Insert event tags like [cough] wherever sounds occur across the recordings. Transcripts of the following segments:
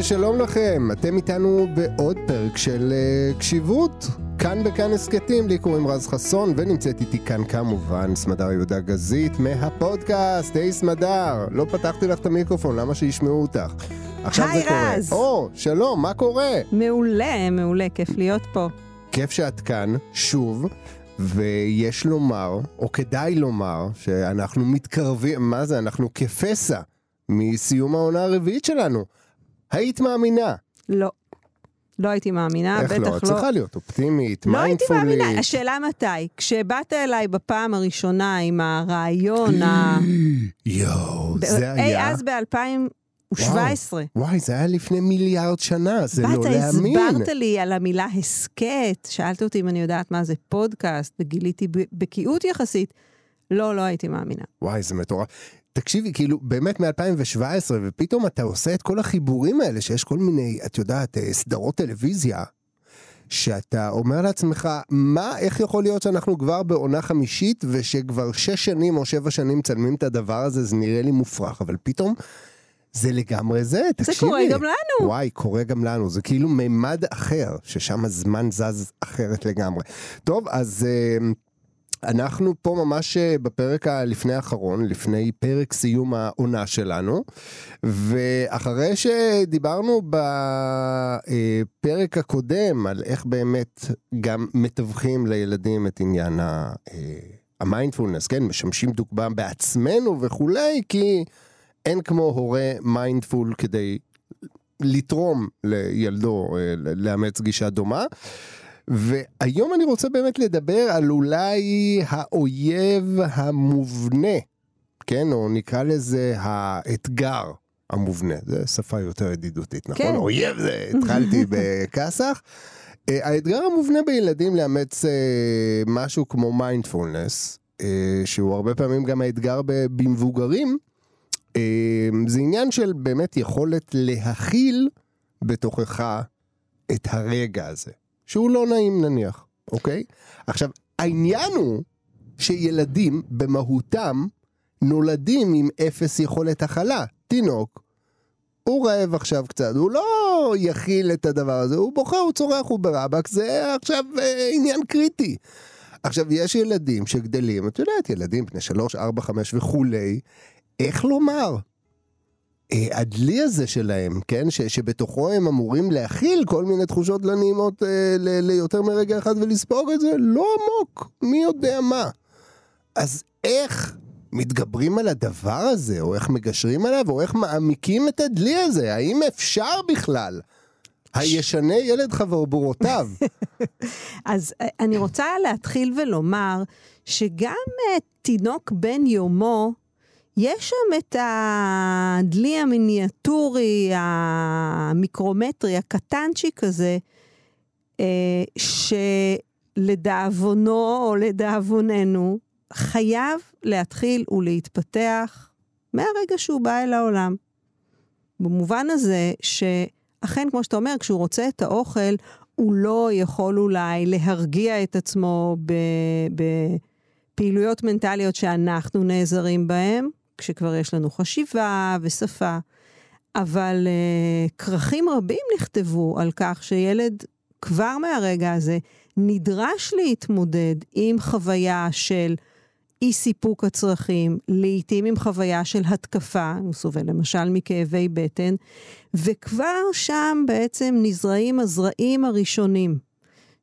ושלום לכם, אתם איתנו בעוד פרק של uh, קשיבות. כאן בכאן הסכתים, לי קוראים רז חסון, ונמצאת איתי כאן כמובן סמדר יהודה גזית מהפודקאסט, היי סמדר, לא פתחתי לך את המיקרופון, למה שישמעו אותך? עכשיו היי זה קורה. רז. או, שלום, מה קורה? מעולה, מעולה, כיף להיות פה. כיף שאת כאן, שוב, ויש לומר, או כדאי לומר, שאנחנו מתקרבים, מה זה, אנחנו כפסע מסיום העונה הרביעית שלנו. היית מאמינה. לא. לא הייתי מאמינה, איך בטח לא? את צריכה להיות אופטימית, לא הייתי מיינדפולית. מאמינה, השאלה מתי. כשבאת אליי בפעם הראשונה עם הרעיון ה... [clears throat] יואו, זה אי היה... אז ב-2017. וואי, זה היה לפני מיליארד שנה, זה באת, לא להאמין. הסברת לי על המילה הסכת, שאלת אותי אם אני יודעת מה זה פודקאסט, וגיליתי בקיאות יחסית. לא, לא הייתי מאמינה. וואי, זה מטורף. תקשיבי, כאילו, באמת מ-2017, ופתאום אתה עושה את כל החיבורים האלה, שיש כל מיני, את יודעת, אה, סדרות טלוויזיה, שאתה אומר לעצמך, מה, איך יכול להיות שאנחנו כבר בעונה חמישית, ושכבר שש שנים או שבע שנים מצלמים את הדבר הזה, זה נראה לי מופרך, אבל פתאום... זה לגמרי זה, תקשיבי. זה קורה גם לנו. וואי, קורה גם לנו. זה כאילו מימד אחר, ששם הזמן זז אחרת לגמרי. טוב, אז אה, אנחנו פה ממש אה, בפרק הלפני האחרון, לפני פרק סיום העונה שלנו, ואחרי שדיברנו בפרק הקודם על איך באמת גם מתווכים לילדים את עניין ה... אה, המיינדפולנס, כן, משמשים דוגמה בעצמנו וכולי, כי אין כמו הורה mindful כדי לתרום לילדו אה, לאמץ גישה דומה. והיום אני רוצה באמת לדבר על אולי האויב המובנה, כן, או נקרא לזה האתגר המובנה, זו שפה יותר ידידותית, נכון? כן. אויב זה, התחלתי [laughs] בכסח. אה, האתגר המובנה בילדים לאמץ אה, משהו כמו מיינדפולנס, אה, שהוא הרבה פעמים גם האתגר במבוגרים, זה עניין של באמת יכולת להכיל בתוכך את הרגע הזה, שהוא לא נעים נניח, אוקיי? עכשיו, העניין הוא שילדים במהותם נולדים עם אפס יכולת הכלה. תינוק, הוא רעב עכשיו קצת, הוא לא יכיל את הדבר הזה, הוא בוכה, הוא צורח, הוא ברבק, זה עכשיו אה, עניין קריטי. עכשיו, יש ילדים שגדלים, את יודעת, ילדים בני שלוש, ארבע, חמש וכולי, איך לומר? אה, הדלי הזה שלהם, כן, ש, שבתוכו הם אמורים להכיל כל מיני תחושות לא נעימות אה, ל, ליותר מרגע אחד ולספוג את זה, לא עמוק, מי יודע מה. אז איך מתגברים על הדבר הזה, או איך מגשרים עליו, או איך מעמיקים את הדלי הזה? האם אפשר בכלל? הישנה ילד חברבורותיו. [laughs] אז אה, אני רוצה להתחיל ולומר שגם אה, תינוק בן יומו, יש שם את הדלי המיניאטורי, המיקרומטרי, הקטנצ'יק הזה, אה, שלדאבונו או לדאבוננו, חייב להתחיל ולהתפתח מהרגע שהוא בא אל העולם. במובן הזה שאכן, כמו שאתה אומר, כשהוא רוצה את האוכל, הוא לא יכול אולי להרגיע את עצמו בפעילויות מנטליות שאנחנו נעזרים בהן, כשכבר יש לנו חשיבה ושפה. אבל uh, כרכים רבים נכתבו על כך שילד כבר מהרגע הזה נדרש להתמודד עם חוויה של אי סיפוק הצרכים, לעתים עם חוויה של התקפה, הוא סובל למשל מכאבי בטן, וכבר שם בעצם נזרעים הזרעים הראשונים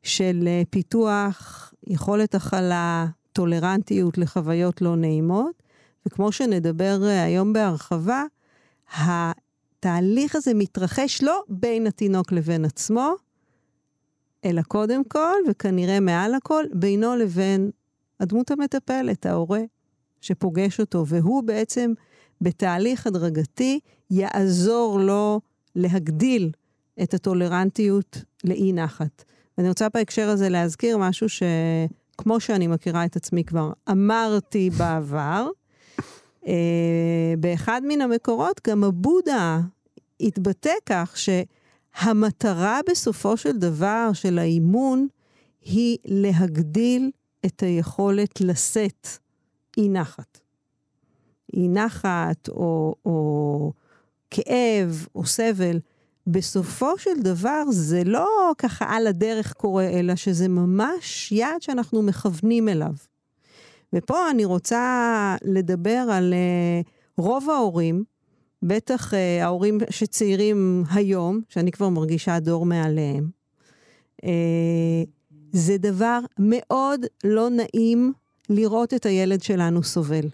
של אה, פיתוח יכולת הכלה, טולרנטיות לחוויות לא נעימות, וכמו שנדבר אה, היום בהרחבה, התהליך הזה מתרחש לא בין התינוק לבין עצמו, אלא קודם כל, וכנראה מעל הכל, בינו לבין הדמות המטפלת, ההורה, שפוגש אותו, והוא בעצם בתהליך הדרגתי יעזור לו להגדיל את הטולרנטיות לאי נחת. ואני רוצה בהקשר הזה להזכיר משהו שכמו שאני מכירה את עצמי כבר אמרתי בעבר, באחד מן המקורות גם הבודה התבטא כך שהמטרה בסופו של דבר של האימון היא להגדיל את היכולת לשאת אי נחת. אי נחת או, או כאב או סבל, בסופו של דבר זה לא ככה על הדרך קורה, אלא שזה ממש יעד שאנחנו מכוונים אליו. ופה אני רוצה לדבר על uh, רוב ההורים, בטח uh, ההורים שצעירים היום, שאני כבר מרגישה דור מעליהם. Uh, זה דבר מאוד לא נעים לראות את הילד שלנו סובל.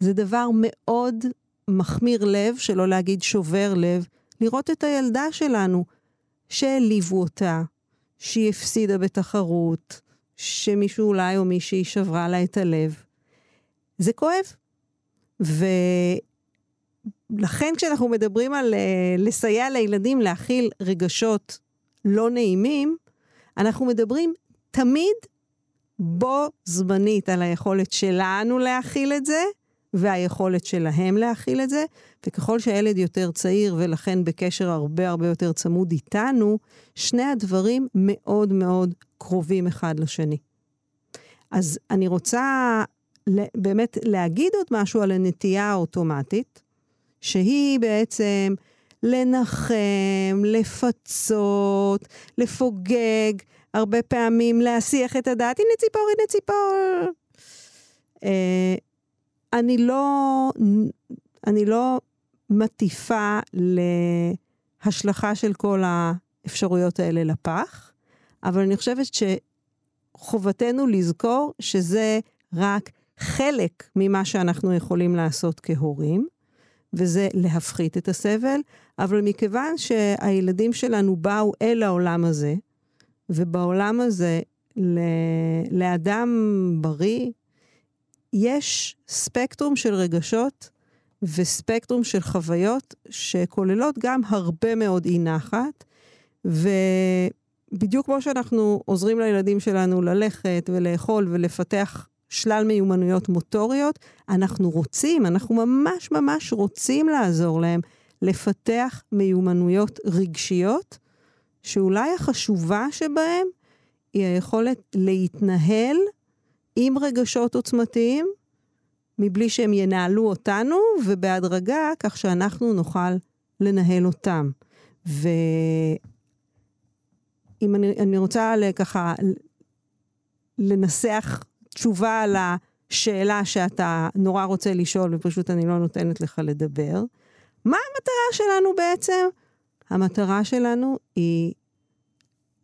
זה דבר מאוד מחמיר לב, שלא להגיד שובר לב, לראות את הילדה שלנו, שהעליבו אותה, שהיא הפסידה בתחרות, שמישהו אולי או מישהי שברה לה את הלב. זה כואב. ולכן כשאנחנו מדברים על uh, לסייע לילדים להכיל רגשות לא נעימים, אנחנו מדברים תמיד בו זמנית על היכולת שלנו להכיל את זה, והיכולת שלהם להכיל את זה, וככל שהילד יותר צעיר ולכן בקשר הרבה הרבה יותר צמוד איתנו, שני הדברים מאוד מאוד קרובים אחד לשני. אז אני רוצה באמת להגיד עוד משהו על הנטייה האוטומטית, שהיא בעצם לנחם, לפצות, לפוגג, הרבה פעמים להסיח את הדעת, הנה ציפור, הנה ציפור. אה, אני לא, אני לא מטיפה להשלכה של כל האפשרויות האלה לפח, אבל אני חושבת שחובתנו לזכור שזה רק חלק ממה שאנחנו יכולים לעשות כהורים, וזה להפחית את הסבל, אבל מכיוון שהילדים שלנו באו אל העולם הזה, ובעולם הזה, לאדם בריא, יש ספקטרום של רגשות וספקטרום של חוויות שכוללות גם הרבה מאוד אי נחת, ובדיוק כמו שאנחנו עוזרים לילדים שלנו ללכת ולאכול ולפתח שלל מיומנויות מוטוריות, אנחנו רוצים, אנחנו ממש ממש רוצים לעזור להם לפתח מיומנויות רגשיות, שאולי החשובה שבהם היא היכולת להתנהל עם רגשות עוצמתיים, מבלי שהם ינהלו אותנו, ובהדרגה, כך שאנחנו נוכל לנהל אותם. ואם אני, אני רוצה ככה לנסח תשובה על השאלה שאתה נורא רוצה לשאול, ופשוט אני לא נותנת לך לדבר, מה המטרה שלנו בעצם? המטרה שלנו היא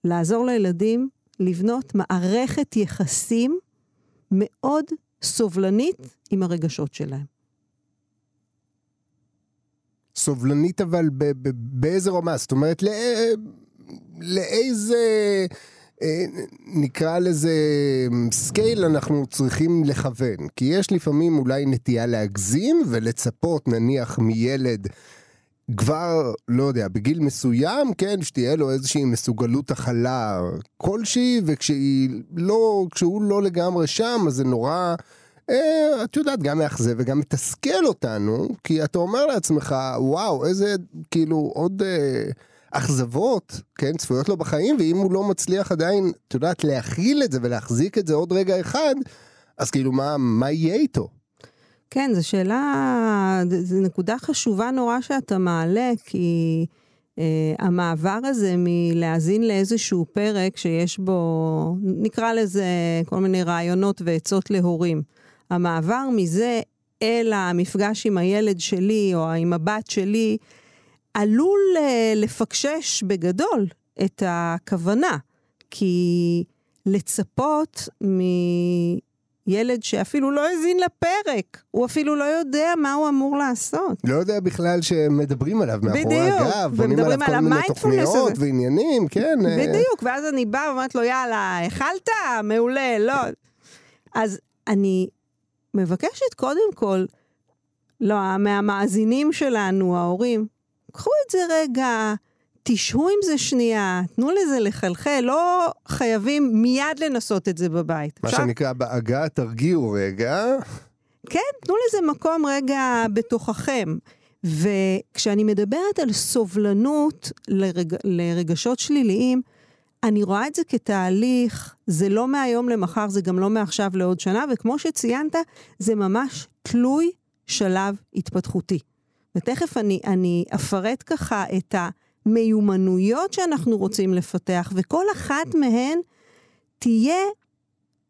לעזור לילדים לבנות מערכת יחסים מאוד סובלנית עם הרגשות שלהם. סובלנית אבל באיזה רמה? זאת אומרת, לא, לאיזה... אה, נקרא לזה scale אנחנו צריכים לכוון. כי יש לפעמים אולי נטייה להגזים ולצפות נניח מילד כבר, לא יודע, בגיל מסוים, כן, שתהיה לו איזושהי מסוגלות הכלה כלשהי, וכשהיא לא, כשהוא לא לגמרי שם, אז זה נורא, אה, את יודעת, גם מאכזב וגם מתסכל אותנו, כי אתה אומר לעצמך, וואו, איזה, כאילו, עוד... אה, אכזבות, כן, צפויות לו בחיים, ואם הוא לא מצליח עדיין, את יודעת, להכיל את זה ולהחזיק את זה עוד רגע אחד, אז כאילו, מה, מה יהיה איתו? כן, זו שאלה, זו נקודה חשובה נורא שאתה מעלה, כי אה, המעבר הזה מלהאזין לאיזשהו פרק שיש בו, נקרא לזה כל מיני רעיונות ועצות להורים. המעבר מזה אל המפגש עם הילד שלי או עם הבת שלי, עלול אה, לפקשש בגדול את הכוונה, כי לצפות מילד שאפילו לא האזין לפרק, הוא אפילו לא יודע מה הוא אמור לעשות. לא יודע בכלל שמדברים עליו מאחורי הגב, בונים עליו כל מיני תוכניות הזה. ועניינים, כן. אה. בדיוק, ואז אני באה ואומרת לו, יאללה, אכלת? מעולה, לא. אז אני מבקשת קודם כל, לא, מהמאזינים שלנו, ההורים, קחו את זה רגע, תשהו עם זה שנייה, תנו לזה לחלחל, לא חייבים מיד לנסות את זה בבית. מה אפשר? שנקרא בעגה, תרגיעו רגע. כן, תנו לזה מקום רגע בתוככם. וכשאני מדברת על סובלנות לרג... לרגשות שליליים, אני רואה את זה כתהליך, זה לא מהיום למחר, זה גם לא מעכשיו לעוד שנה, וכמו שציינת, זה ממש תלוי שלב התפתחותי. ותכף אני, אני אפרט ככה את מיומנויות שאנחנו רוצים לפתח, וכל אחת מהן תהיה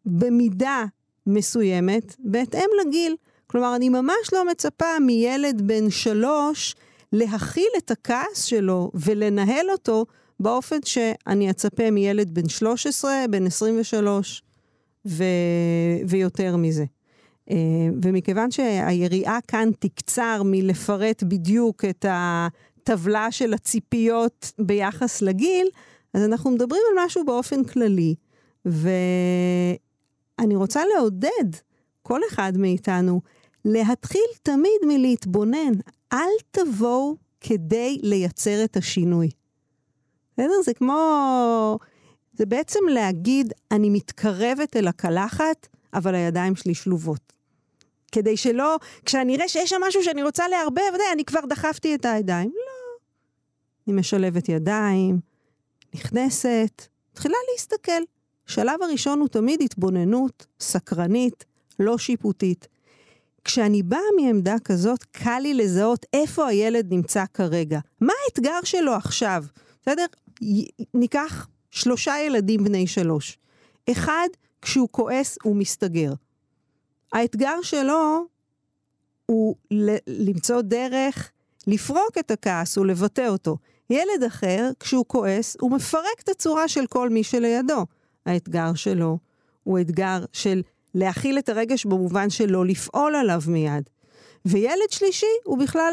במידה מסוימת בהתאם לגיל. כלומר, אני ממש לא מצפה מילד בן שלוש להכיל את הכעס שלו ולנהל אותו באופן שאני אצפה מילד בן 13, בן 23 ו... ויותר מזה. אה, ומכיוון שהיריעה כאן תקצר מלפרט בדיוק את הטבלה של הציפיות ביחס לגיל, אז אנחנו מדברים על משהו באופן כללי. ואני רוצה לעודד כל אחד מאיתנו להתחיל תמיד מלהתבונן. אל תבואו כדי לייצר את השינוי. בסדר? זה כמו... זה בעצם להגיד, אני מתקרבת אל הקלחת, אבל הידיים שלי שלובות. כדי שלא, כשאני אראה שיש שם משהו שאני רוצה לערבב, אני כבר דחפתי את הידיים. לא. אני משלבת ידיים, נכנסת, מתחילה להסתכל. השלב הראשון הוא תמיד התבוננות, סקרנית, לא שיפוטית. כשאני באה מעמדה כזאת, קל לי לזהות איפה הילד נמצא כרגע. מה האתגר שלו עכשיו? בסדר? ניקח שלושה ילדים בני שלוש. אחד, כשהוא כועס, הוא מסתגר. האתגר שלו הוא למצוא דרך לפרוק את הכעס ולבטא אותו. ילד אחר, כשהוא כועס, הוא מפרק את הצורה של כל מי שלידו. האתגר שלו הוא אתגר של להכיל את הרגש במובן של לא לפעול עליו מיד. וילד שלישי הוא בכלל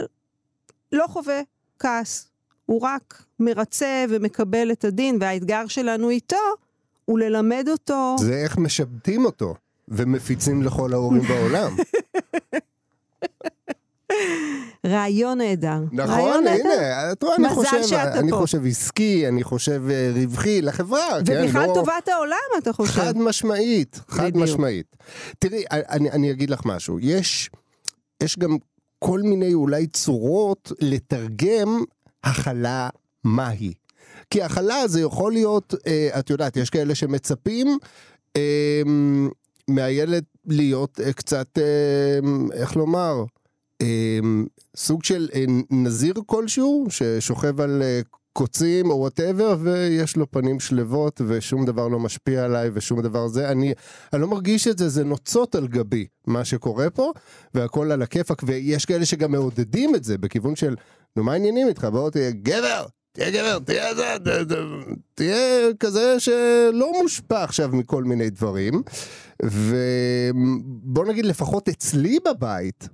לא חווה כעס. הוא רק מרצה ומקבל את הדין, והאתגר שלנו איתו הוא ללמד אותו... זה איך משבטים אותו ומפיצים לכל ההורים בעולם. [laughs] רעיון נהדר. נכון, הנה. את רואה, אני חושב, אני. חושב עסקי, אני חושב אה, רווחי לחברה, כן, ובכלל לא... טובת העולם, אתה חושב. חד משמעית, חד. משמעית. תראי, אני, אני אגיד לך משהו, יש, יש גם כל מיני אולי צורות לתרגם הכלה מהי. כי הכלה זה יכול להיות, אה, את יודעת, יש כאלה שמצפים אה, מהילד להיות אה, קצת, אה, איך לומר, סוג של אה, נזיר כלשהו, ששוכב על אה, קוצים או whatever, ויש לו פנים שלוות ושום דבר לא משפיע עליי ושום דבר זה. אני, אני לא מרגיש את זה, זה נוצות על גבי מה שקורה פה, והכל על הכיפאק, ויש כאלה שגם מעודדים את זה בכיוון של, נו מה העניינים איתך? בוא תהיה גבר, תהיה גבר, תהיה זה, תהיה כזה שלא מושפע עכשיו מכל מיני דברים. ובוא נגיד לפחות אצלי בבית,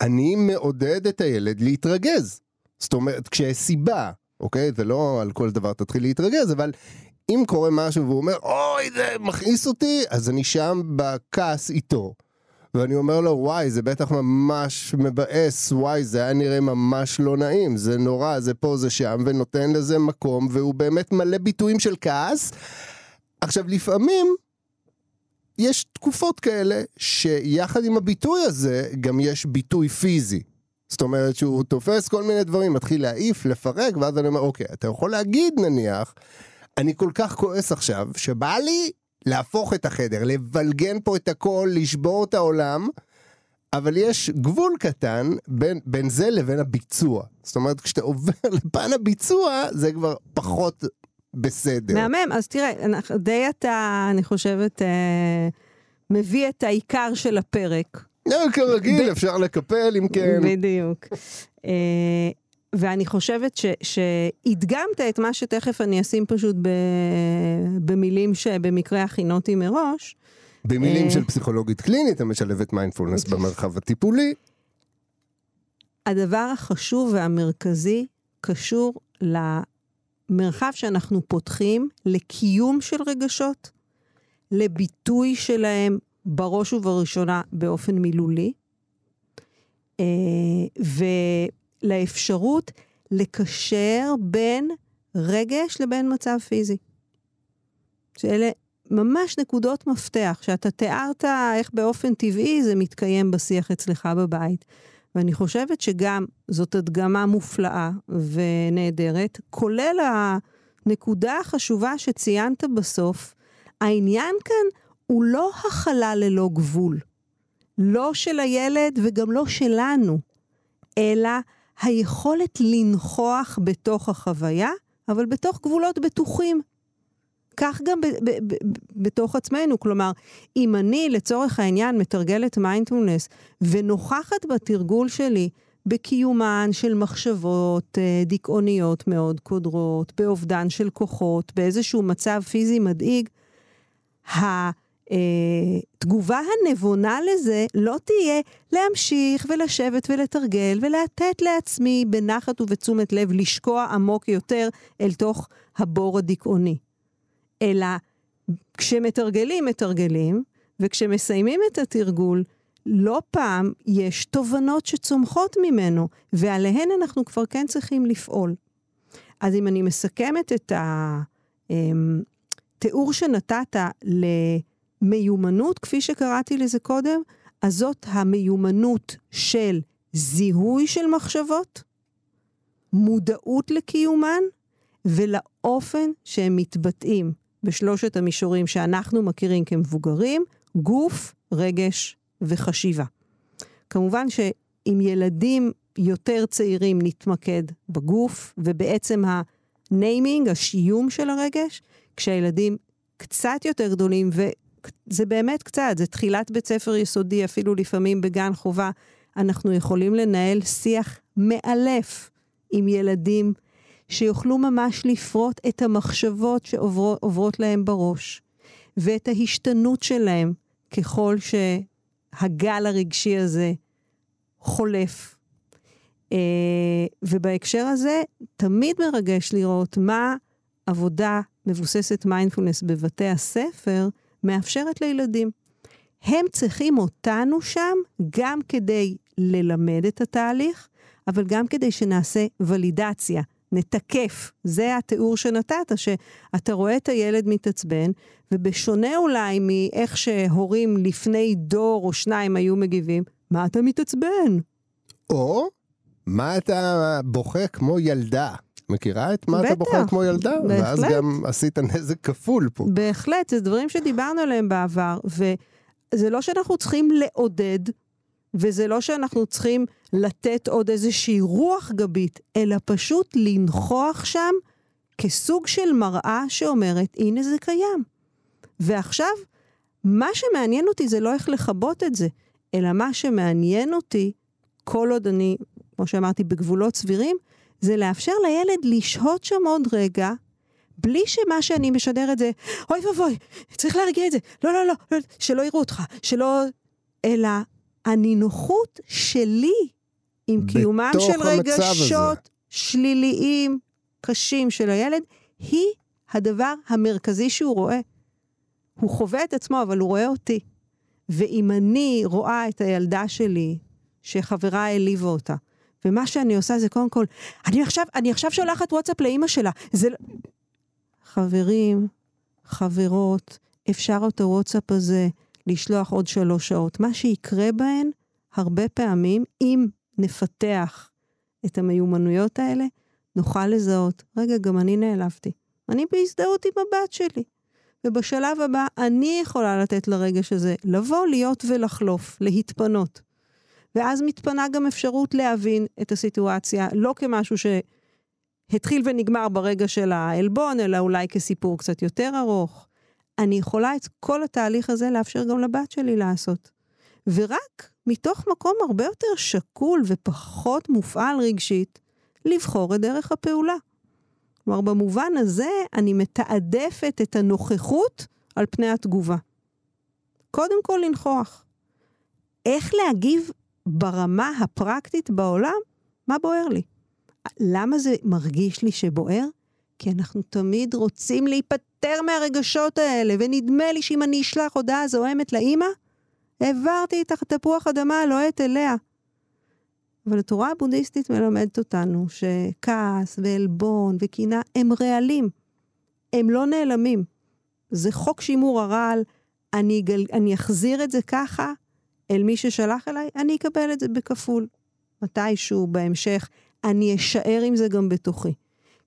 אני מעודד את הילד להתרגז. זאת אומרת, כשיש סיבה, אוקיי? זה לא על כל דבר תתחיל להתרגז, אבל אם קורה משהו והוא אומר, אוי, זה מכעיס אותי, אז אני שם בכעס איתו. ואני אומר לו, וואי, זה בטח ממש מבאס, וואי, זה היה נראה ממש לא נעים, זה נורא, זה פה, זה שם, ונותן לזה מקום, והוא באמת מלא ביטויים של כעס. עכשיו, לפעמים יש תקופות כאלה שיחד עם הביטוי הזה גם יש ביטוי פיזי. זאת אומרת שהוא תופס כל מיני דברים, מתחיל להעיף, לפרק, ואז אני אומר, אוקיי, אתה יכול להגיד נניח, אני כל כך כועס עכשיו, שבא לי להפוך את החדר, לבלגן פה את הכל, לשבור את העולם, אבל יש גבול קטן בין, בין זה לבין הביצוע. זאת אומרת, כשאתה עובר [laughs] לפן הביצוע, זה כבר פחות בסדר. מהמם, אז תראה, אנחנו- די אתה, אני חושבת, אה, מביא את העיקר של הפרק. לא, כרגיל, ב- אפשר לקפל אם כן. בדיוק. אה, ואני חושבת ש, שהדגמת את מה שתכף אני אשים פשוט ב, במילים שבמקרה הכינותי מראש. במילים אה. של פסיכולוגית קלינית המשלבת מיינדפולנס במרחב הטיפולי. הדבר החשוב והמרכזי קשור למרחב שאנחנו פותחים לקיום של רגשות, לביטוי שלהם בראש ובראשונה באופן מילולי, אה, ולאפשרות לקשר בין רגש לבין מצב פיזי. שאלה ממש נקודות מפתח, שאתה תיארת איך באופן טבעי זה מתקיים בשיח אצלך בבית. ואני חושבת שגם זאת הדגמה מופלאה ונהדרת, כולל הנקודה החשובה שציינת בסוף, העניין כאן הוא לא הכלה ללא גבול. לא של הילד וגם לא שלנו, אלא היכולת לנכוח בתוך החוויה, אבל בתוך גבולות בטוחים. כך גם ב- ב- ב- בתוך עצמנו, כלומר, אם אני לצורך העניין מתרגלת מיינדפולנס ונוכחת בתרגול שלי בקיומן של מחשבות אה, דיכאוניות מאוד קודרות, באובדן של כוחות, באיזשהו מצב פיזי מדאיג, התגובה הנבונה לזה לא תהיה להמשיך ולשבת ולתרגל ולתת לעצמי בנחת ובתשומת לב לשקוע עמוק יותר אל תוך הבור הדיכאוני. אלא כשמתרגלים, מתרגלים, וכשמסיימים את התרגול, לא פעם יש תובנות שצומחות ממנו, ועליהן אנחנו כבר כן צריכים לפעול. אז אם אני מסכמת את התיאור שנתת למיומנות, כפי שקראתי לזה קודם, אז זאת המיומנות של זיהוי של מחשבות, מודעות לקיומן ולאופן שהם מתבטאים בשלושת המישורים שאנחנו מכירים כמבוגרים, גוף, רגש וחשיבה. כמובן שעם ילדים יותר צעירים נתמקד בגוף, ובעצם הניימינג, השיום של הרגש, כשהילדים קצת יותר גדולים, וזה באמת קצת, זה תחילת בית ספר יסודי, אפילו לפעמים בגן חובה, אנחנו יכולים לנהל שיח מאלף עם ילדים שיוכלו ממש לפרוט את המחשבות שעוברות להם בראש, ואת ההשתנות שלהם ככל שהגל הרגשי הזה חולף. Uh, ובהקשר הזה, תמיד מרגש לראות מה עבודה מבוססת מיינדפולנס בבתי הספר מאפשרת לילדים. הם צריכים אותנו שם גם כדי ללמד את התהליך, אבל גם כדי שנעשה ולידציה, נתקף. זה התיאור שנתת, שאתה רואה את הילד מתעצבן, ובשונה אולי מאיך שהורים לפני דור או שניים היו מגיבים, מה אתה מתעצבן? או, מה אתה בוכה כמו ילדה? מכירה את מה בטח, אתה בוכה כמו ילדה? בהחלט. ואז גם עשית נזק כפול פה. בהחלט, זה דברים שדיברנו עליהם בעבר, וזה לא שאנחנו צריכים לעודד, וזה לא שאנחנו צריכים לתת עוד איזושהי רוח גבית, אלא פשוט לנכוח שם כסוג של מראה שאומרת, הנה זה קיים. ועכשיו, מה שמעניין אותי זה לא איך לכבות את זה, אלא מה שמעניין אותי, כל עוד אני, כמו שאמרתי, בגבולות סבירים, זה לאפשר לילד לשהות שם עוד רגע, בלי שמה שאני משדר את זה, אוי ואבוי, צריך להרגיע את זה, לא, לא, לא, לא שלא יראו אותך, שלא... אלא הנינוחות שלי עם קיומם של רגשות הזה. שליליים, קשים של הילד, היא הדבר המרכזי שהוא רואה. הוא חווה את עצמו, אבל הוא רואה אותי. ואם אני רואה את הילדה שלי, שחברה העליבה אותה, ומה שאני עושה זה קודם כל, אני עכשיו, אני עכשיו שולחת וואטסאפ לאימא שלה. זה... לא- חברים, חברות, אפשר את הוואטסאפ הזה לשלוח עוד שלוש שעות. מה שיקרה בהן, הרבה פעמים, אם נפתח את המיומנויות האלה, נוכל לזהות, רגע, גם אני נעלבתי. אני בהזדהות עם הבת שלי. ובשלב הבא, אני יכולה לתת לרגש הזה לבוא, להיות ולחלוף, להתפנות. ואז מתפנה גם אפשרות להבין את הסיטואציה, לא כמשהו שהתחיל ונגמר ברגע של העלבון, אלא אולי כסיפור קצת יותר ארוך. אני יכולה את כל התהליך הזה לאפשר גם לבת שלי לעשות. ורק מתוך מקום הרבה יותר שקול ופחות מופעל רגשית, לבחור את דרך הפעולה. כלומר, במובן הזה אני מתעדפת את הנוכחות על פני התגובה. קודם כל לנכוח. איך להגיב ברמה הפרקטית בעולם? מה בוער לי? למה זה מרגיש לי שבוער? כי אנחנו תמיד רוצים להיפטר מהרגשות האלה, ונדמה לי שאם אני אשלח הודעה זוהמת לאימא, העברתי את התפוח אדמה הלוהט אליה. אבל התורה הבודהיסטית מלמדת אותנו שכעס ועלבון וקינה הם רעלים. הם לא נעלמים. זה חוק שימור הרעל, אני, גל, אני אחזיר את זה ככה אל מי ששלח אליי, אני אקבל את זה בכפול. מתישהו בהמשך, אני אשאר עם זה גם בתוכי.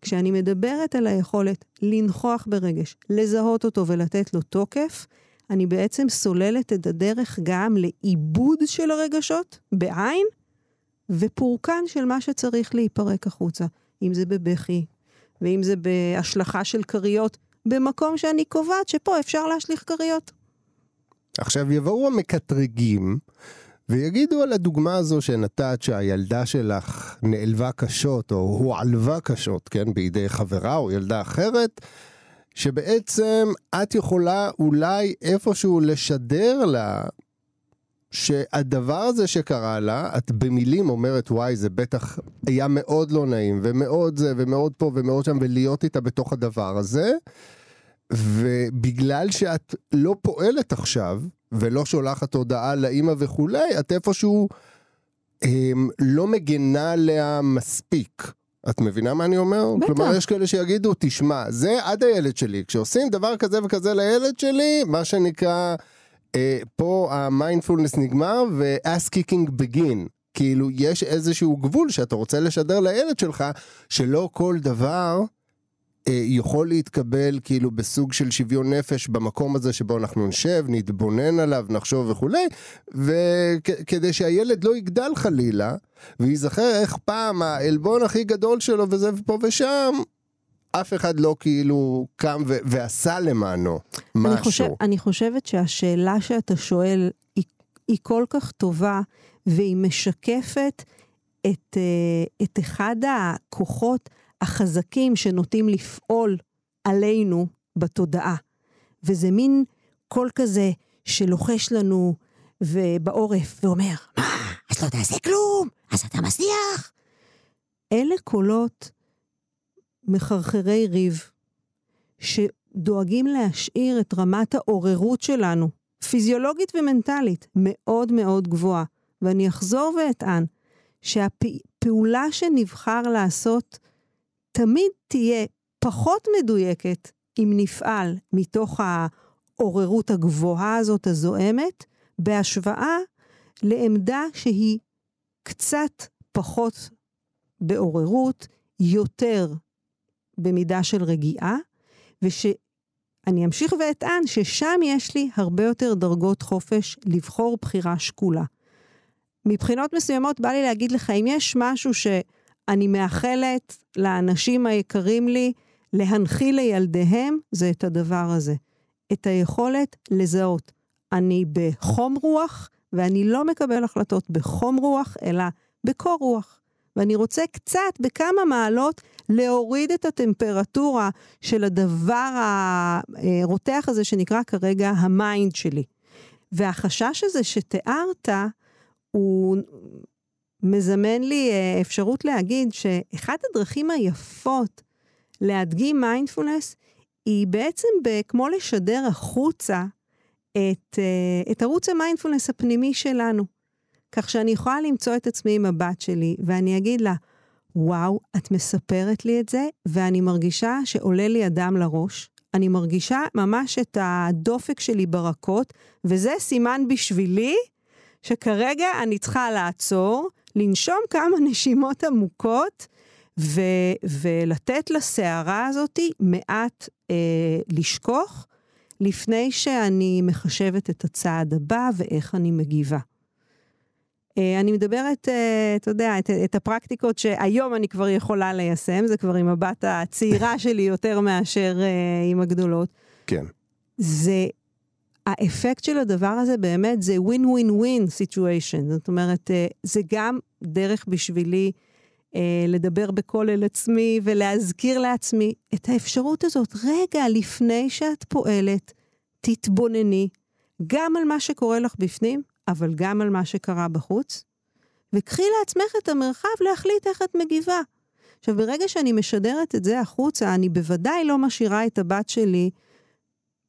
כשאני מדברת על היכולת לנכוח ברגש, לזהות אותו ולתת לו תוקף, אני בעצם סוללת את הדרך גם לעיבוד של הרגשות, בעין, ופורקן של מה שצריך להיפרק החוצה. אם זה בבכי, ואם זה בהשלכה של כריות, במקום שאני קובעת שפה אפשר להשליך כריות. עכשיו יבואו המקטרגים ויגידו על הדוגמה הזו שנתת שהילדה שלך נעלבה קשות או הועלבה קשות, כן, בידי חברה או ילדה אחרת, שבעצם את יכולה אולי איפשהו לשדר לה שהדבר הזה שקרה לה, את במילים אומרת, וואי, זה בטח היה מאוד לא נעים, ומאוד זה, ומאוד פה, ומאוד שם, ולהיות איתה בתוך הדבר הזה. ובגלל שאת לא פועלת עכשיו, ולא שולחת הודעה לאימא וכולי, את איפשהו הם, לא מגנה עליה מספיק. את מבינה מה אני אומר? בטח. כלומר, יש כאלה שיגידו, תשמע, זה עד הילד שלי. כשעושים דבר כזה וכזה לילד שלי, מה שנקרא, אה, פה המיינדפולנס נגמר ו-ass kicking begin. כאילו, יש איזשהו גבול שאתה רוצה לשדר לילד שלך, שלא כל דבר יכול להתקבל כאילו בסוג של שוויון נפש במקום הזה שבו אנחנו נשב, נתבונן עליו, נחשוב וכולי, וכדי שהילד לא יגדל חלילה, וייזכר איך פעם העלבון הכי גדול שלו וזה ופה ושם, אף אחד לא כאילו קם ו- ועשה למענו משהו. אני, חושב, אני חושבת שהשאלה שאתה שואל היא, היא כל כך טובה, והיא משקפת את, אה, את אחד הכוחות החזקים שנוטים לפעול עלינו בתודעה. וזה מין קול כזה שלוחש לנו בעורף ואומר, מה, אז לא תעשה כלום, אז אתה מצליח. אלה קולות מחרחרי ריב, שדואגים להשאיר את רמת העוררות שלנו, פיזיולוגית ומנטלית, מאוד מאוד גבוהה. ואני אחזור ואטען שהפעולה שנבחר לעשות תמיד תהיה פחות מדויקת אם נפעל מתוך העוררות הגבוהה הזאת הזועמת, בהשוואה לעמדה שהיא קצת פחות בעוררות, יותר במידה של רגיעה, ושאני אמשיך ואטען ששם יש לי הרבה יותר דרגות חופש לבחור בחירה שקולה. מבחינות מסוימות בא לי להגיד לך, אם יש משהו שאני מאחלת לאנשים היקרים לי להנחיל לילדיהם, זה את הדבר הזה. את היכולת לזהות. אני בחום רוח, ואני לא מקבל החלטות בחום רוח, אלא בקור רוח. ואני רוצה קצת, בכמה מעלות, להוריד את הטמפרטורה של הדבר הרותח הזה שנקרא כרגע ה mind שלי. והחשש הזה שתיארת, הוא מזמן לי אה, אפשרות להגיד שאחת הדרכים היפות להדגים מיינדפולנס היא בעצם כמו לשדר החוצה את, אה, את ערוץ המיינדפולנס הפנימי שלנו. כך שאני יכולה למצוא את עצמי עם הבת שלי, ואני אגיד לה, וואו, את מספרת לי את זה, ואני מרגישה שעולה לי הדם לראש. אני מרגישה ממש את הדופק שלי ברקות, וזה סימן בשבילי שכרגע אני צריכה לעצור, לנשום כמה נשימות עמוקות, ו- ולתת לסערה הזאת מעט אה, לשכוח, לפני שאני מחשבת את הצעד הבא ואיך אני מגיבה. אה, אני מדברת, אה, אתה יודע, את, את הפרקטיקות שהיום אני כבר יכולה ליישם, זה כבר עם הבת הצעירה שלי יותר מאשר אה, עם הגדולות. כן. זה, האפקט של הדבר הזה באמת זה win win win situation. זאת אומרת, זה גם דרך בשבילי לדבר בקול אל עצמי ולהזכיר לעצמי את האפשרות הזאת. רגע, לפני שאת פועלת, תתבונני גם על מה שקורה לך בפנים, אבל גם על מה שקרה בחוץ, וקחי לעצמך את המרחב להחליט איך את מגיבה. עכשיו, ברגע שאני משדרת את זה החוצה, אני בוודאי לא משאירה את הבת שלי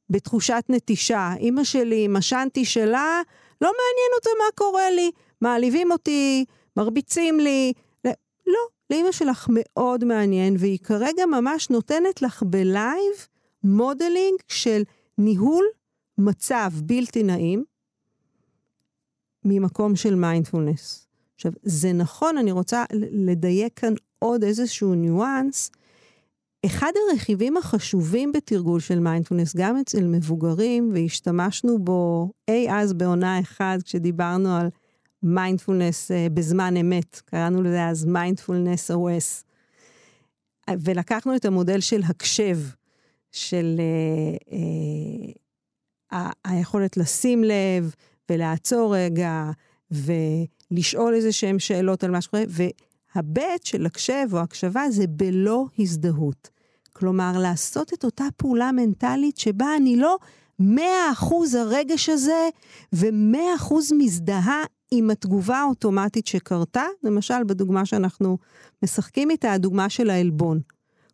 בתחושת נטישה. אימא שלי עם השאנטי שלה, לא מעניין אותה מה קורה לי, מעליבים אותי, מרביצים לי. לא, לאימא שלך מאוד מעניין, והיא כרגע ממש נותנת לך בלייב modeling של ניהול מצב בלתי נעים, ממקום של מיינדפולנס. עכשיו, זה נכון, אני רוצה לדייק כאן עוד איזשהו ניואנס. אחד הרכיבים החשובים בתרגול של מיינדפולנס, גם אצל מבוגרים, והשתמשנו בו אי אז בעונה אחת, כשדיברנו על מיינדפולנס אה, בזמן אמת, קראנו לזה אז מיינדפולנס OS. ולקחנו את המודל של הקשב, של uh, uh, היכולת לשים לב ולעצור רגע ולשאול איזה שהן שאלות על מה שקורה, והבט של הקשב או הקשבה זה בלא הזדהות. כלומר, לעשות את אותה פעולה מנטלית שבה אני לא 100% הרגש הזה ו-100% מזדהה עם התגובה האוטומטית שקרתה, למשל בדוגמה שאנחנו משחקים איתה, הדוגמה של העלבון.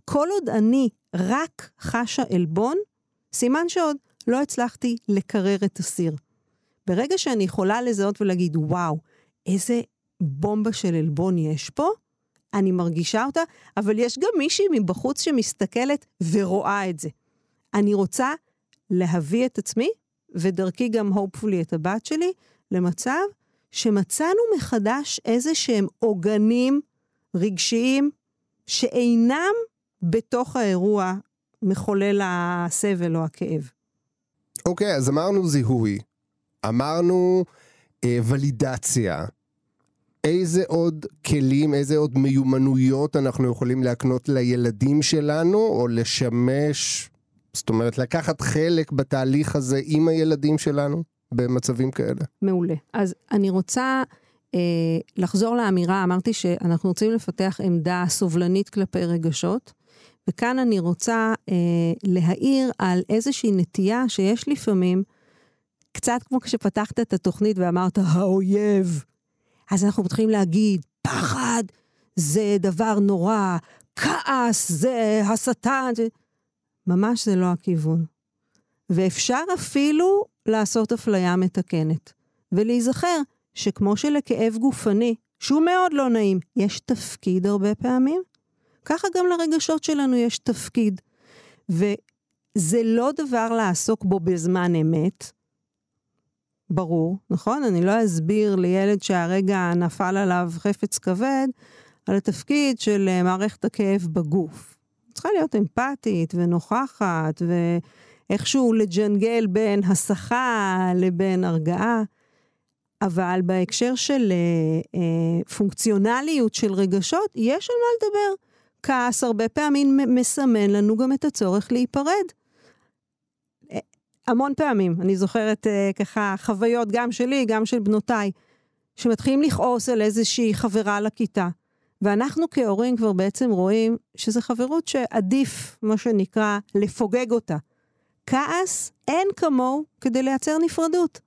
כל עוד אני רק חשה עלבון, סימן שעוד לא הצלחתי לקרר את הסיר. ברגע שאני יכולה לזהות ולהגיד, וואו, איזה בומבה של עלבון יש פה, אני מרגישה אותה, אבל יש גם מישהי מבחוץ שמסתכלת ורואה את זה. אני רוצה להביא את עצמי, ודרכי גם hopefully את הבת שלי, למצב שמצאנו מחדש איזה שהם עוגנים רגשיים שאינם בתוך האירוע מחולל הסבל או הכאב. אוקיי, okay, אז אמרנו זיהוי, אמרנו אה, ולידציה. איזה עוד כלים, איזה עוד מיומנויות אנחנו יכולים להקנות לילדים שלנו, או לשמש, זאת אומרת, לקחת חלק בתהליך הזה עם הילדים שלנו במצבים כאלה? מעולה. אז אני רוצה אה, לחזור לאמירה, אמרתי שאנחנו רוצים לפתח עמדה סובלנית כלפי רגשות, וכאן אני רוצה אה, להעיר על איזושהי נטייה שיש לפעמים, קצת כמו כשפתחת את התוכנית ואמרת, האויב. אז אנחנו מתחילים להגיד, פחד זה דבר נורא, כעס זה השטן. זה... ממש זה לא הכיוון. ואפשר אפילו לעשות אפליה מתקנת, ולהיזכר שכמו שלכאב גופני, שהוא מאוד לא נעים, יש תפקיד הרבה פעמים, ככה גם לרגשות שלנו יש תפקיד. וזה לא דבר לעסוק בו בזמן אמת, ברור, נכון? אני לא אסביר לילד שהרגע נפל עליו חפץ כבד על התפקיד של אה, מערכת הכאב בגוף. צריכה להיות אמפתית ונוכחת ואיכשהו לג'נגל בין הסחה לבין הרגעה. אבל בהקשר של אה, אה, פונקציונליות של רגשות, יש על מה לדבר. כעס הרבה פעמים מסמן לנו גם את הצורך להיפרד. המון פעמים, אני זוכרת uh, ככה חוויות גם שלי, גם של בנותיי, שמתחילים לכעוס על איזושהי חברה לכיתה. ואנחנו כהורים כבר בעצם רואים שזו חברות שעדיף, מה שנקרא, לפוגג אותה. כעס אין כמוהו כדי לייצר נפרדות.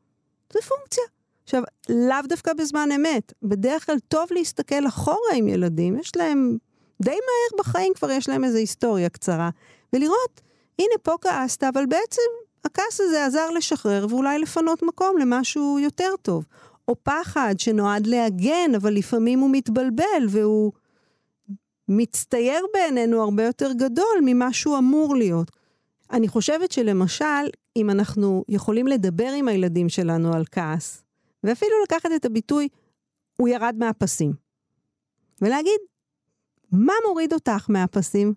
זו פונקציה. עכשיו, לאו דווקא בזמן אמת. בדרך כלל טוב להסתכל אחורה עם ילדים, יש להם, די מהר בחיים כבר יש להם איזו היסטוריה קצרה, ולראות, הנה פה כעסת, אבל בעצם הכעס הזה עזר לשחרר ואולי לפנות מקום למשהו יותר טוב. או פחד שנועד להגן, אבל לפעמים הוא מתבלבל והוא מצטייר בעינינו הרבה יותר גדול ממה שהוא אמור להיות. אני חושבת שלמשל, אם אנחנו יכולים לדבר עם הילדים שלנו על כעס, ואפילו לקחת את הביטוי, הוא ירד מהפסים, ולהגיד, מה מוריד אותך מהפסים?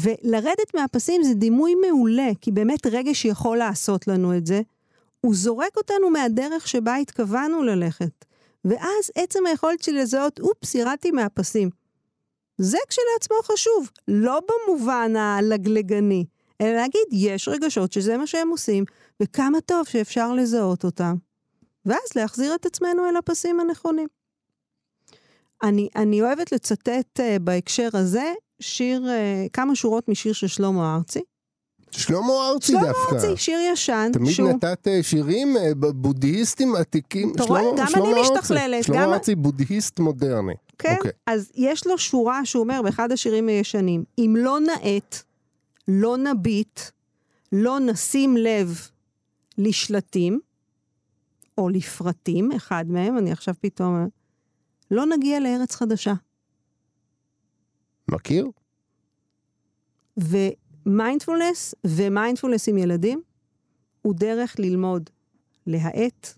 ולרדת מהפסים זה דימוי מעולה, כי באמת רגש יכול לעשות לנו את זה. הוא זורק אותנו מהדרך שבה התכוונו ללכת. ואז עצם היכולת שלי לזהות, אופס, ירדתי מהפסים. זה כשלעצמו חשוב, לא במובן הלגלגני, אלא להגיד, יש רגשות שזה מה שהם עושים, וכמה טוב שאפשר לזהות אותם. ואז להחזיר את עצמנו אל הפסים הנכונים. אני, אני אוהבת לצטט uh, בהקשר הזה שיר, uh, כמה שורות משיר של שלמה ארצי. שלמה ארצי שלמה דווקא. שלמה ארצי, שיר ישן. תמיד שהוא... נתת אה, שירים בודהיסטים עתיקים. אתה רואה? גם אני ארצי. משתכללת. שלמה גם... ארצי בודהיסט מודרני. כן, okay. אוקיי. אז יש לו שורה שהוא אומר באחד השירים הישנים, אם לא נאט, לא נביט, לא נשים לב לשלטים, או לפרטים, אחד מהם, אני עכשיו פתאום... לא נגיע לארץ חדשה. מכיר? ומיינדפולנס ומיינדפולנס עם ילדים הוא דרך ללמוד להאט,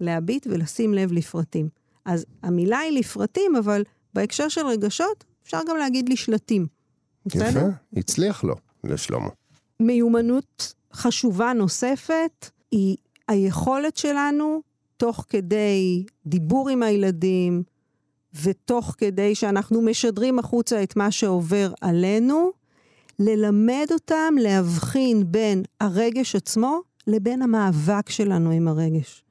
להביט ולשים לב לפרטים. אז המילה היא לפרטים, אבל בהקשר של רגשות אפשר גם להגיד לשלטים. יפה, הצליח לו, לשלמה. מיומנות חשובה נוספת היא היכולת שלנו תוך כדי דיבור עם הילדים, ותוך כדי שאנחנו משדרים החוצה את מה שעובר עלינו, ללמד אותם להבחין בין הרגש עצמו לבין המאבק שלנו עם הרגש.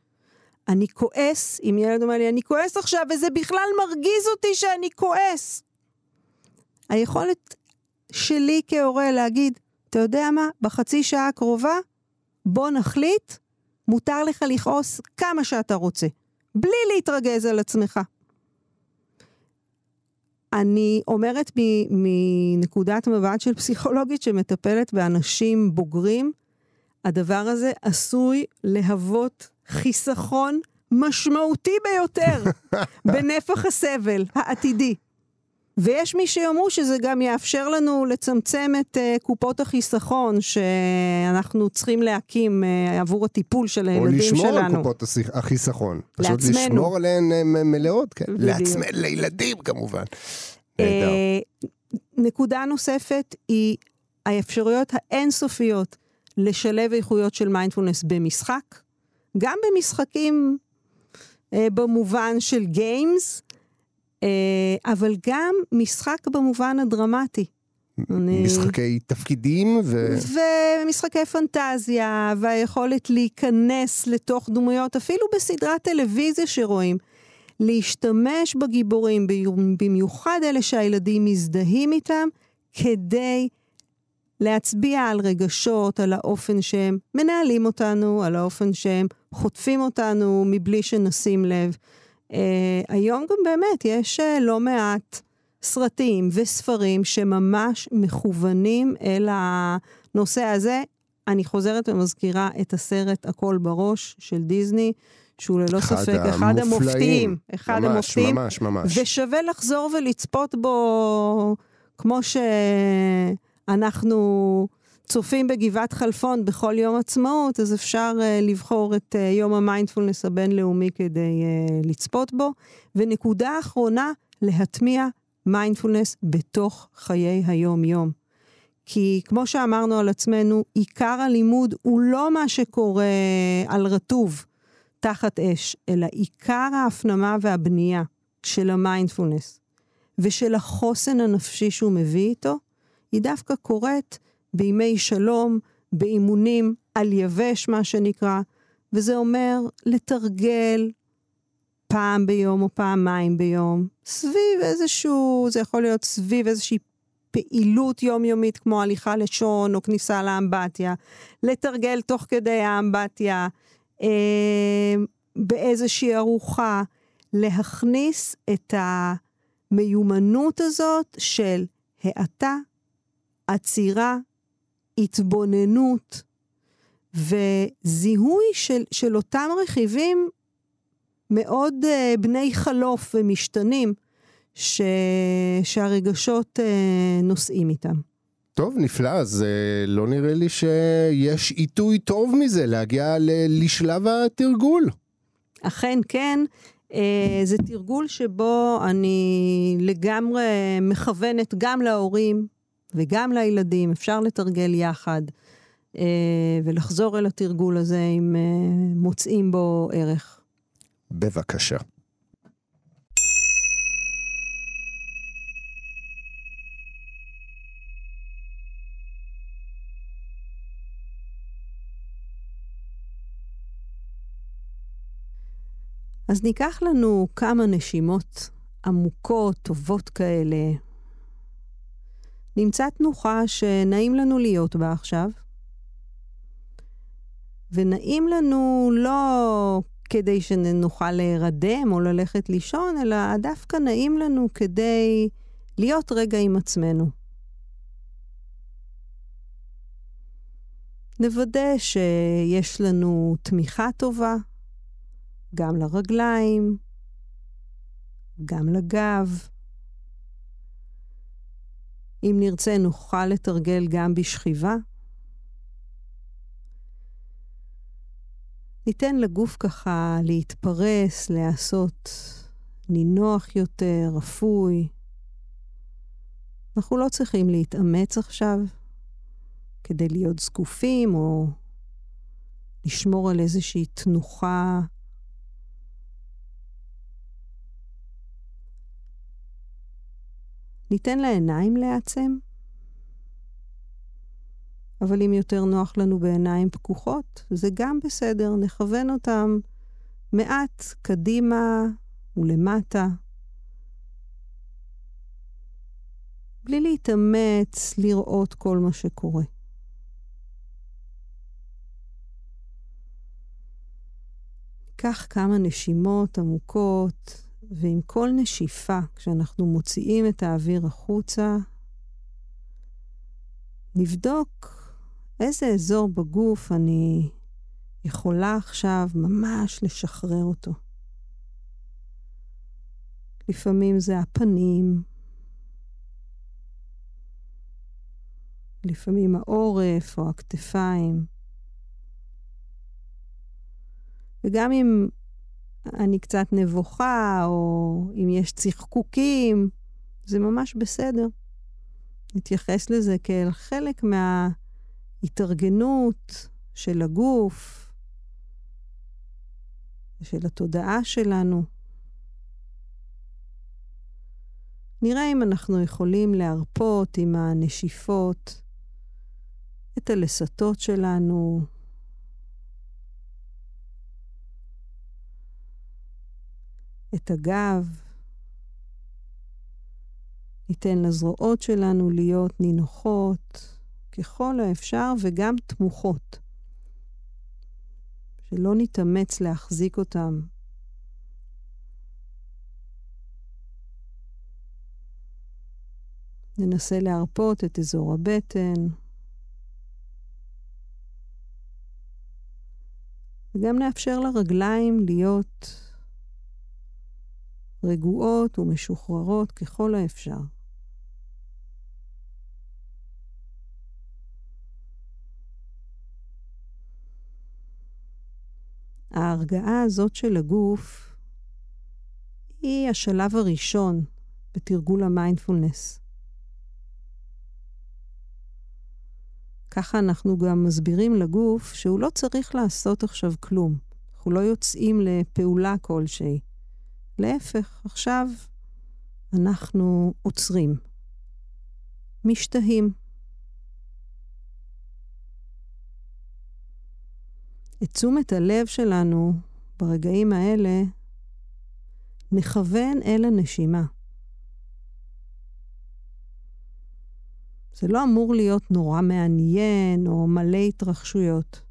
אני כועס, אם ילד אומר לי, אני כועס עכשיו, וזה בכלל מרגיז אותי שאני כועס. היכולת שלי כהורה להגיד, אתה יודע מה, בחצי שעה הקרובה, בוא נחליט, מותר לך לכעוס כמה שאתה רוצה, בלי להתרגז על עצמך. אני אומרת מנקודת מבט של פסיכולוגית שמטפלת באנשים בוגרים, הדבר הזה עשוי להוות חיסכון משמעותי ביותר [laughs] בנפח הסבל העתידי. ויש מי שיאמרו שזה גם יאפשר לנו לצמצם את uh, קופות החיסכון שאנחנו צריכים להקים uh, עבור הטיפול של הילדים שלנו. או לשמור על קופות החיסכון. לעצמנו. פשוט לשמור עליהן uh, מלאות, כן. לעצמנו, לילדים כמובן. Uh, נקודה נוספת היא האפשרויות האינסופיות לשלב איכויות של מיינדפולנס במשחק, גם במשחקים uh, במובן של גיימס, אה, אבל גם משחק במובן הדרמטי. משחקי תפקידים ו... ומשחקי פנטזיה, והיכולת להיכנס לתוך דמויות, אפילו בסדרת טלוויזיה שרואים. להשתמש בגיבורים, במיוחד אלה שהילדים מזדהים איתם, כדי להצביע על רגשות, על האופן שהם מנהלים אותנו, על האופן שהם חוטפים אותנו מבלי שנשים לב. Uh, היום גם באמת יש uh, לא מעט סרטים וספרים שממש מכוונים אל הנושא הזה. אני חוזרת ומזכירה את הסרט הכל בראש של דיסני, שהוא ללא אחד ספק המופלאים. אחד המופתיים. אחד ממש, המופתיים. ממש, ממש. ושווה לחזור ולצפות בו כמו שאנחנו צופים בגבעת חלפון בכל יום עצמאות, אז אפשר אה, לבחור את אה, יום המיינדפולנס הבינלאומי כדי אה, לצפות בו. ונקודה אחרונה, להטמיע מיינדפולנס בתוך חיי היום-יום. כי כמו שאמרנו על עצמנו, עיקר הלימוד הוא לא מה שקורה על רטוב תחת אש, אלא עיקר ההפנמה והבנייה של המיינדפולנס ושל החוסן הנפשי שהוא מביא איתו, היא דווקא קורית בימי שלום, באימונים על יבש, מה שנקרא, וזה אומר לתרגל פעם ביום או פעמיים ביום, סביב איזשהו, זה יכול להיות סביב איזושהי פעילות יומיומית כמו הליכה לשון או כניסה לאמבטיה, לתרגל תוך כדי האמבטיה, אה, באיזושהי ארוחה, להכניס את המיומנות הזאת של האטה, עצירה, התבוננות וזיהוי של, של אותם רכיבים מאוד uh, בני חלוף ומשתנים ש, שהרגשות uh, נושאים איתם. טוב, נפלא, אז uh, לא נראה לי שיש עיתוי טוב מזה להגיע ל- לשלב התרגול. אכן כן. Uh, זה תרגול שבו אני לגמרי מכוונת גם להורים, וגם לילדים, אפשר לתרגל יחד אה, ולחזור אל התרגול הזה אם אה, מוצאים בו ערך. בבקשה. אז ניקח לנו כמה נשימות עמוקות, טובות כאלה, נמצא תנוחה שנעים לנו להיות בה עכשיו. ונעים לנו לא כדי שנוכל להירדם או ללכת לישון, אלא דווקא נעים לנו כדי להיות רגע עם עצמנו. נוודא שיש לנו תמיכה טובה, גם לרגליים, גם לגב. אם נרצה, נוכל לתרגל גם בשכיבה. ניתן לגוף ככה להתפרס, להיעשות נינוח יותר, רפוי. אנחנו לא צריכים להתאמץ עכשיו כדי להיות זקופים או לשמור על איזושהי תנוחה ניתן לעיניים להיעצם, אבל אם יותר נוח לנו בעיניים פקוחות, זה גם בסדר, נכוון אותם מעט קדימה ולמטה. בלי להתאמץ לראות כל מה שקורה. קח כמה נשימות עמוקות, ועם כל נשיפה, כשאנחנו מוציאים את האוויר החוצה, נבדוק איזה אזור בגוף אני יכולה עכשיו ממש לשחרר אותו. לפעמים זה הפנים, לפעמים העורף או הכתפיים. וגם אם אני קצת נבוכה, או אם יש צחקוקים, זה ממש בסדר. נתייחס לזה כאל חלק מההתארגנות של הגוף, של התודעה שלנו. נראה אם אנחנו יכולים להרפות עם הנשיפות את הלסתות שלנו, את הגב. ניתן לזרועות שלנו להיות נינוחות ככל האפשר וגם תמוכות. שלא נתאמץ להחזיק אותם. ננסה להרפות את אזור הבטן. וגם נאפשר לרגליים להיות רגועות ומשוחררות ככל האפשר. ההרגעה הזאת של הגוף היא השלב הראשון בתרגול המיינדפולנס. ככה אנחנו גם מסבירים לגוף שהוא לא צריך לעשות עכשיו כלום. אנחנו לא יוצאים לפעולה כלשהי. להפך, עכשיו אנחנו עוצרים, משתהים. את תשומת הלב שלנו ברגעים האלה נכוון אל הנשימה. זה לא אמור להיות נורא מעניין או מלא התרחשויות.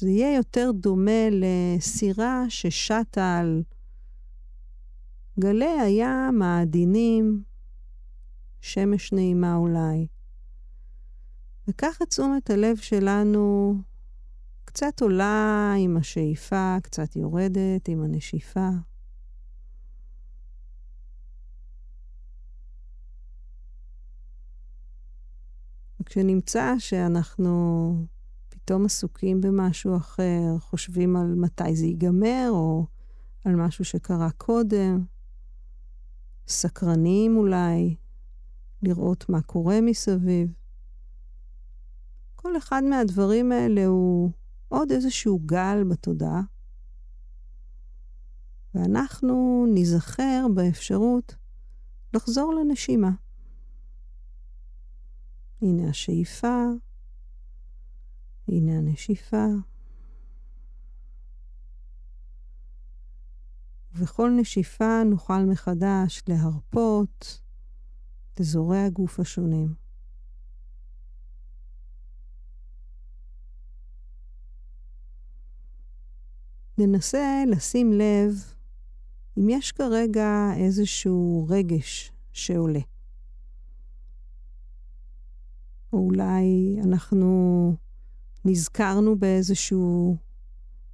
זה יהיה יותר דומה לסירה ששטה על גלי הים העדינים, שמש נעימה אולי. וככה תשומת הלב שלנו קצת עולה עם השאיפה, קצת יורדת עם הנשיפה. וכשנמצא שאנחנו פתאום עסוקים במשהו אחר, חושבים על מתי זה ייגמר, או על משהו שקרה קודם, סקרניים אולי, לראות מה קורה מסביב. כל אחד מהדברים האלה הוא עוד איזשהו גל בתודעה, ואנחנו ניזכר באפשרות לחזור לנשימה. הנה השאיפה, הנה הנשיפה. ובכל נשיפה נוכל מחדש להרפות את אזורי הגוף השונים. ננסה לשים לב אם יש כרגע איזשהו רגש שעולה. או אולי אנחנו נזכרנו באיזשהו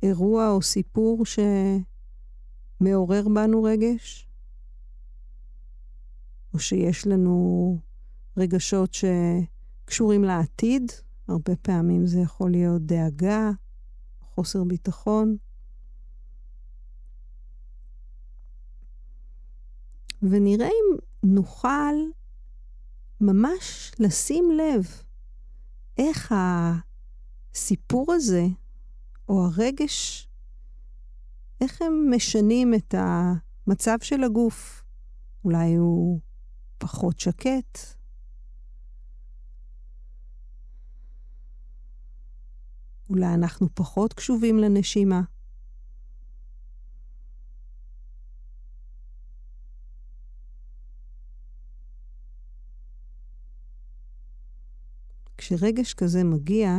אירוע או סיפור שמעורר בנו רגש? או שיש לנו רגשות שקשורים לעתיד? הרבה פעמים זה יכול להיות דאגה, חוסר ביטחון. ונראה אם נוכל ממש לשים לב איך הסיפור הזה, או הרגש, איך הם משנים את מצב של הגוף. אולי הוא פחות שקט. אולי אנחנו פחות קשובים לנשימה. כשרגש כזה מגיע,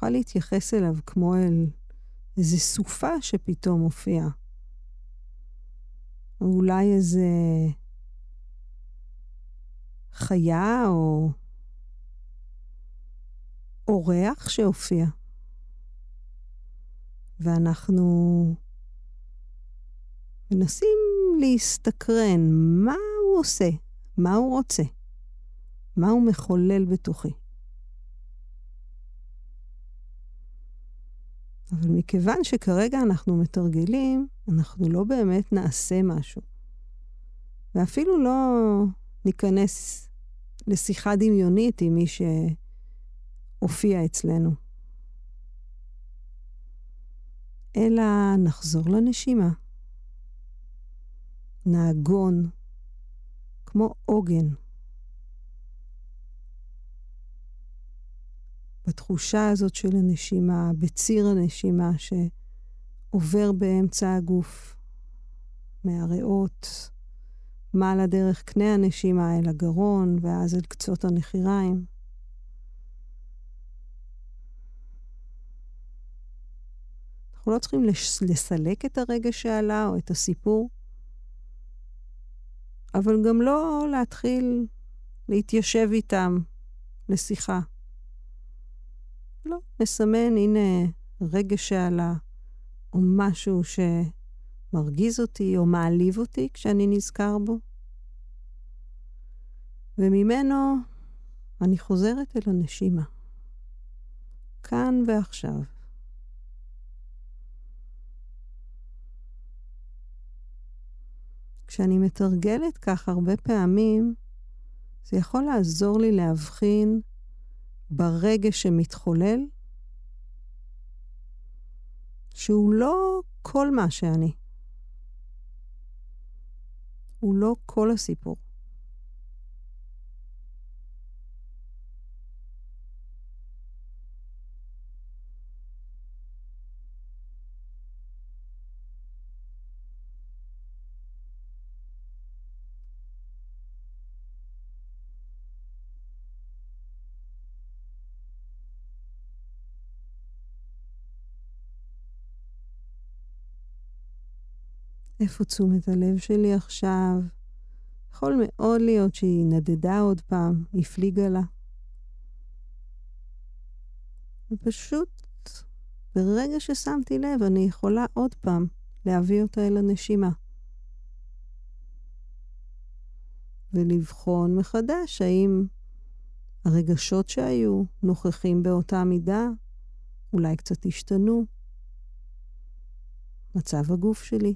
נוכל להתייחס אליו כמו אל איזו סופה שפתאום הופיעה. או אולי איזה חיה או אורח שהופיע. ואנחנו מנסים להסתקרן מה הוא עושה, מה הוא רוצה, מה הוא מחולל בתוכי. אבל מכיוון שכרגע אנחנו מתרגלים, אנחנו לא באמת נעשה משהו. ואפילו לא ניכנס לשיחה דמיונית עם מי שהופיע אצלנו. אלא נחזור לנשימה. נעגון, כמו עוגן. בתחושה הזאת של הנשימה, בציר הנשימה שעובר באמצע הגוף, מהריאות, מעלה דרך קנה הנשימה אל הגרון, ואז אל קצות הנחיריים. אנחנו לא צריכים לסלק את הרגע שעלה או את הסיפור, אבל גם לא להתחיל להתיישב איתם לשיחה. לא, נסמן, הנה רגע שעלה, או משהו שמרגיז אותי או מעליב אותי כשאני נזכר בו. וממנו אני חוזרת אל הנשימה. כאן ועכשיו. כשאני מתרגלת כך הרבה פעמים, זה יכול לעזור לי להבחין ברגש שמתחולל, שהוא לא כל מה שאני. הוא לא כל הסיפור. איפה תשומת הלב שלי עכשיו? יכול מאוד להיות שהיא נדדה עוד פעם, הפליגה לה. ופשוט, ברגע ששמתי לב, אני יכולה עוד פעם להביא אותה אל הנשימה. ולבחון מחדש האם הרגשות שהיו נוכחים באותה מידה, אולי קצת השתנו. מצב הגוף שלי.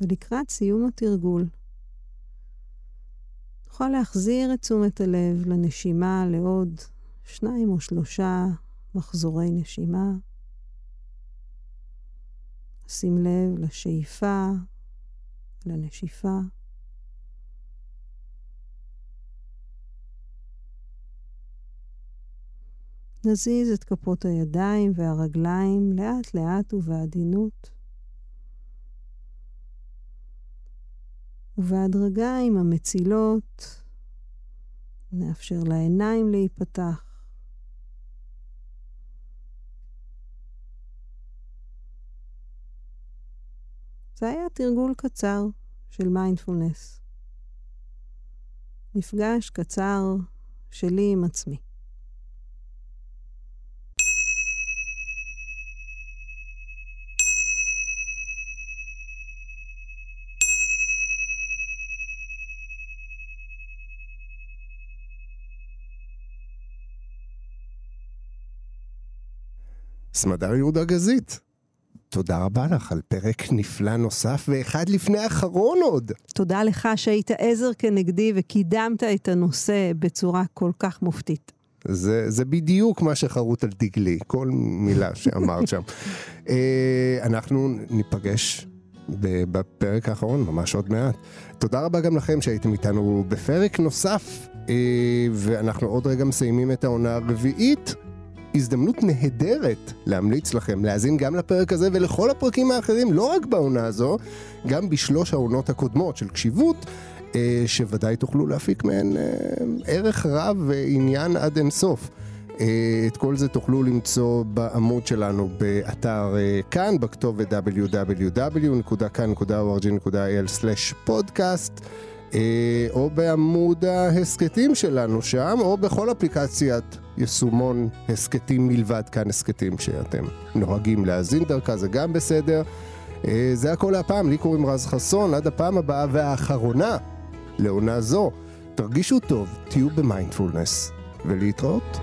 ולקראת סיום התרגול, נוכל להחזיר את תשומת הלב לנשימה לעוד שניים או שלושה מחזורי נשימה. שים לב לשאיפה, לנשיפה. נזיז את כפות הידיים והרגליים לאט לאט ובעדינות. ובהדרגה עם המצילות נאפשר לעיניים להיפתח. זה היה תרגול קצר של מיינדפולנס. מפגש קצר שלי עם עצמי. סמדר יהודה גזית. תודה רבה לך על פרק נפלא נוסף ואחד לפני האחרון עוד. תודה לך שהיית עזר כנגדי וקידמת את הנושא בצורה כל כך מופתית. זה, זה בדיוק מה שחרוט על דגלי, כל מילה שאמרת שם. [laughs] אה, אנחנו ניפגש בפרק האחרון, ממש עוד מעט. תודה רבה גם לכם שהייתם איתנו בפרק נוסף, אה, ואנחנו עוד רגע מסיימים את העונה הרביעית. הזדמנות נהדרת להמליץ לכם להאזין גם לפרק הזה ולכל הפרקים האחרים, לא רק בעונה הזו, גם בשלוש העונות הקודמות של קשיבות, אה, שוודאי תוכלו להפיק מהן אה, ערך רב ועניין עד אינסוף. אה, את כל זה תוכלו למצוא בעמוד שלנו באתר כאן, בכתובת www.kan.org.il/פודקאסט. או בעמוד ההסכתים שלנו שם, או בכל אפליקציית יישומון הסכתים מלבד כאן הסכתים שאתם נוהגים להאזין דרכה, זה גם בסדר. זה הכל להפעם, לי קוראים רז חסון, עד הפעם הבאה והאחרונה. לעונה זו. תרגישו טוב, תהיו במיינדפולנס, ולהתראות.